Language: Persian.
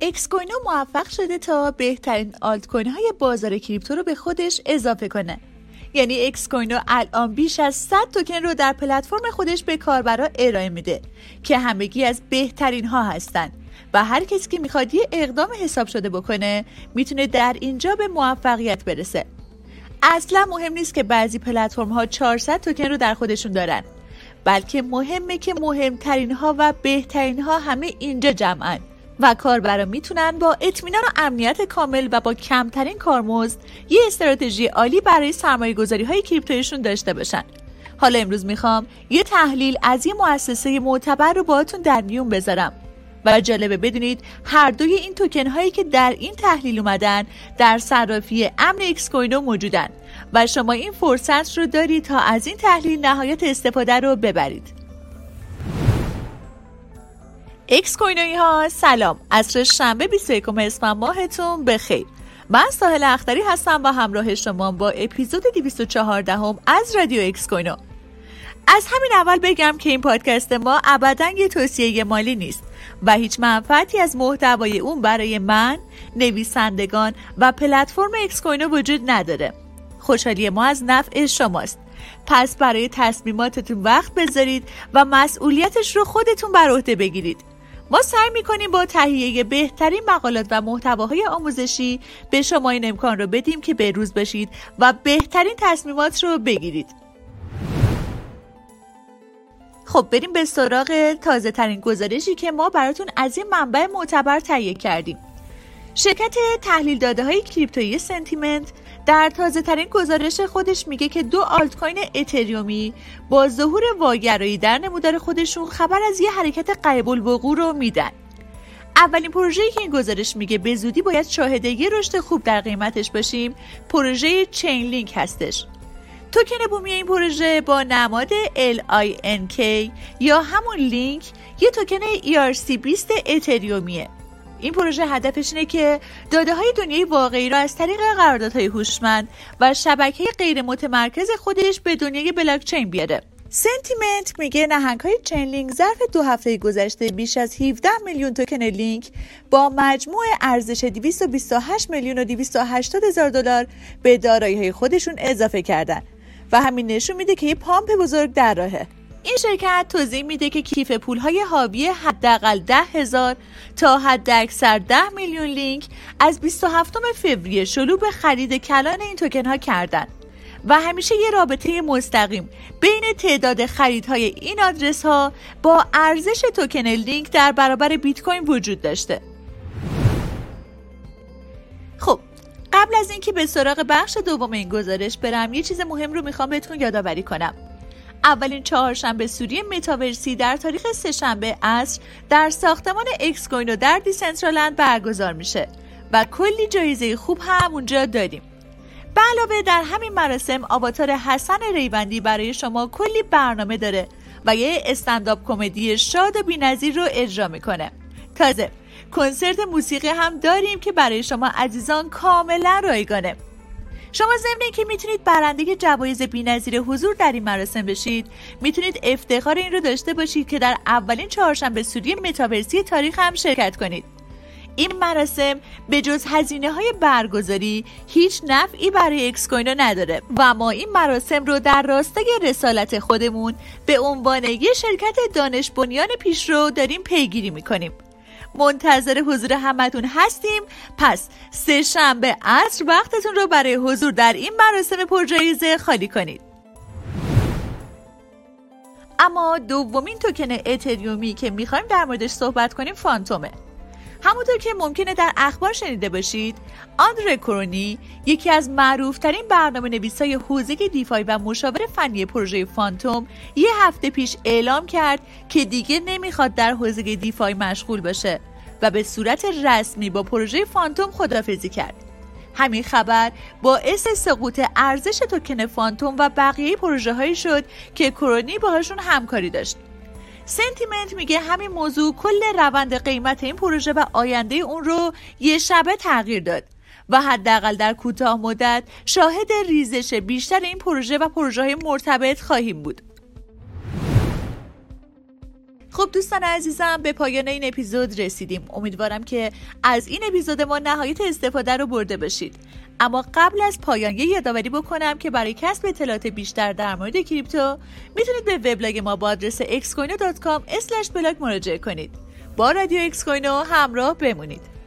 اکس کوینو موفق شده تا بهترین آلت کوین های بازار کریپتو رو به خودش اضافه کنه. یعنی اکس کوینو الان بیش از 100 توکن رو در پلتفرم خودش به کاربرا ارائه میده که همگی از بهترین ها هستند و هر کسی که می‌خواد یه اقدام حساب شده بکنه می‌تونه در اینجا به موفقیت برسه. اصلا مهم نیست که بعضی پلتفرم ها 400 توکن رو در خودشون دارن بلکه مهمه که مهمترین ها و بهترین ها همه اینجا جمعن. و کاربرا می‌تونن با اطمینان و امنیت کامل و با کمترین کارمزد یه استراتژی عالی برای سرمایه گذاری های کریپتویشون داشته باشن. حالا امروز می‌خوام یه تحلیل از یه مؤسسه معتبر رو باهاتون در میون بذارم. و جالبه بدونید هر دوی این توکن هایی که در این تحلیل اومدن در صرافی امن اکس کوینو موجودن. و شما این فرصت رو دارید تا از این تحلیل نهایت استفاده رو ببرید. اکس کوینوی ها سلام عصر شنبه 21 اسفند ماهتون بخیر من ساحل اختری هستم و همراه شما با اپیزود 214 هم از رادیو اکس کوینو از همین اول بگم که این پادکست ما ابدا یه توصیه مالی نیست و هیچ منفعتی از محتوای اون برای من، نویسندگان و پلتفرم اکس کوینو وجود نداره. خوشحالی ما از نفع شماست. پس برای تصمیماتتون وقت بذارید و مسئولیتش رو خودتون بر عهده بگیرید. ما سعی می‌کنیم با تهیه بهترین مقالات و محتواهای آموزشی به شما این امکان رو بدیم که به روز بشید و بهترین تصمیمات رو بگیرید. خب بریم به سراغ تازه ترین گزارشی که ما براتون از این منبع معتبر تهیه کردیم. شرکت تحلیل داده های کریپتویی سنتیمنت در تازه ترین گزارش خودش میگه که دو آلت کوین اتریومی با ظهور واگرایی در نمودار خودشون خبر از یه حرکت قریب الوقوع رو میدن. اولین پروژه‌ای که این گزارش میگه به زودی باید شاهد یه رشد خوب در قیمتش باشیم پروژه چین لینک هستش توکن بومی این پروژه با نماد LINK یا همون لینک یه توکن ERC20 اتریومیه این پروژه هدفش اینه که داده های دنیای واقعی را از طریق قراردادهای هوشمند و شبکه غیر متمرکز خودش به دنیای بلاکچین بیاره. Santiment میگه نهنگ های Chainlink ظرف دو هفته گذشته بیش از 17 میلیون توکن لینک با مجموع ارزش 228 میلیون و 280 هزار دلار به دارایی های خودشون اضافه کردن. و همین نشون میده که یه pump بزرگ در راهه. این شرکت توضیح میده که کیف پول های حاوی حداقل ده هزار تا حد اکثر ده میلیون لینک از 27 فوریه شروع به خرید کلان این توکن ها کردن. و همیشه یه رابطه مستقیم بین تعداد خریدهای این آدرس ها با ارزش توکن لینک در برابر بیت کوین وجود داشته. خب قبل از اینکه به سراغ بخش دوم این گزارش برم یه چیز مهم رو می‌خوام بهتون یادآوری کنم. اولین چهارشنبه سوری متاورسی در تاریخ سهشنبه عصر در ساختمان Excoino در Decentraland برگزار میشه و کلی جایزه خوب هم اونجا داریم. به علاوه در همین مراسم آواتار حسن ریوندی برای شما کلی برنامه داره و یه stand-up comedy شاد و بینظیر رو اجرا می‌کنه. تازه کنسرت موسیقی هم داریم که برای شما عزیزان کاملا رایگانه. شما ضمن که می‌تونید برنده جوایز بینظیر حضور در این مراسم بشید. می‌تونید افتخار این رو داشته باشید که در اولین چهارشنبه سوری متاورسی تاریخ هم شرکت کنید. این مراسم به جز هزینه های برگزاری هیچ نفعی برای اکس کوینو نداره و ما این مراسم رو در راستای رسالت خودمون به عنوان یه شرکت دانش بنیان پیشرو داریم پیگیری می‌کنیم. منتظر حضور همتون هستیم. پس سه شنبه عصر وقتتون رو برای حضور در این مراسم پرجایزه خالی کنید. اما دومین توکن اتریومی که می‌خوایم در موردش صحبت کنیم Fantom ه. همونطور که ممکنه در اخبار شنیده باشید آندره کرونی یکی از معروفترین برنامه نویسای حوزه DeFi و مشاور فنی پروژه Fantom یه هفته پیش اعلام کرد که دیگه نمی‌خواد در حوزه DeFi مشغول باشه و به صورت رسمی با پروژه Fantom خدافزی کرد. همین خبر باعث سقوط ارزش توکن Fantom و بقیه پروژه هایی شد که کرونی باهاشون همکاری داشت. سنتیمنت میگه همین موضوع کل روند قیمت این پروژه و آینده اون رو یه شبه تغییر داد و حداقل در کوتاه مدت شاهد ریزش بیشتر این پروژه و پروژه های مرتبط خواهیم بود. خب دوستان عزیزم به پایان این اپیزود رسیدیم. امیدوارم که از این اپیزود ما نهایت استفاده رو برده باشید. اما قبل از پایان یه یادآوری بکنم که برای کسب اطلاعات بیشتر در مورد کریپتو می‌تونید به وبلاگ ما با آدرس xcoino.com/blog مراجعه کنید. با رادیو اکس کوینو همراه بمونید.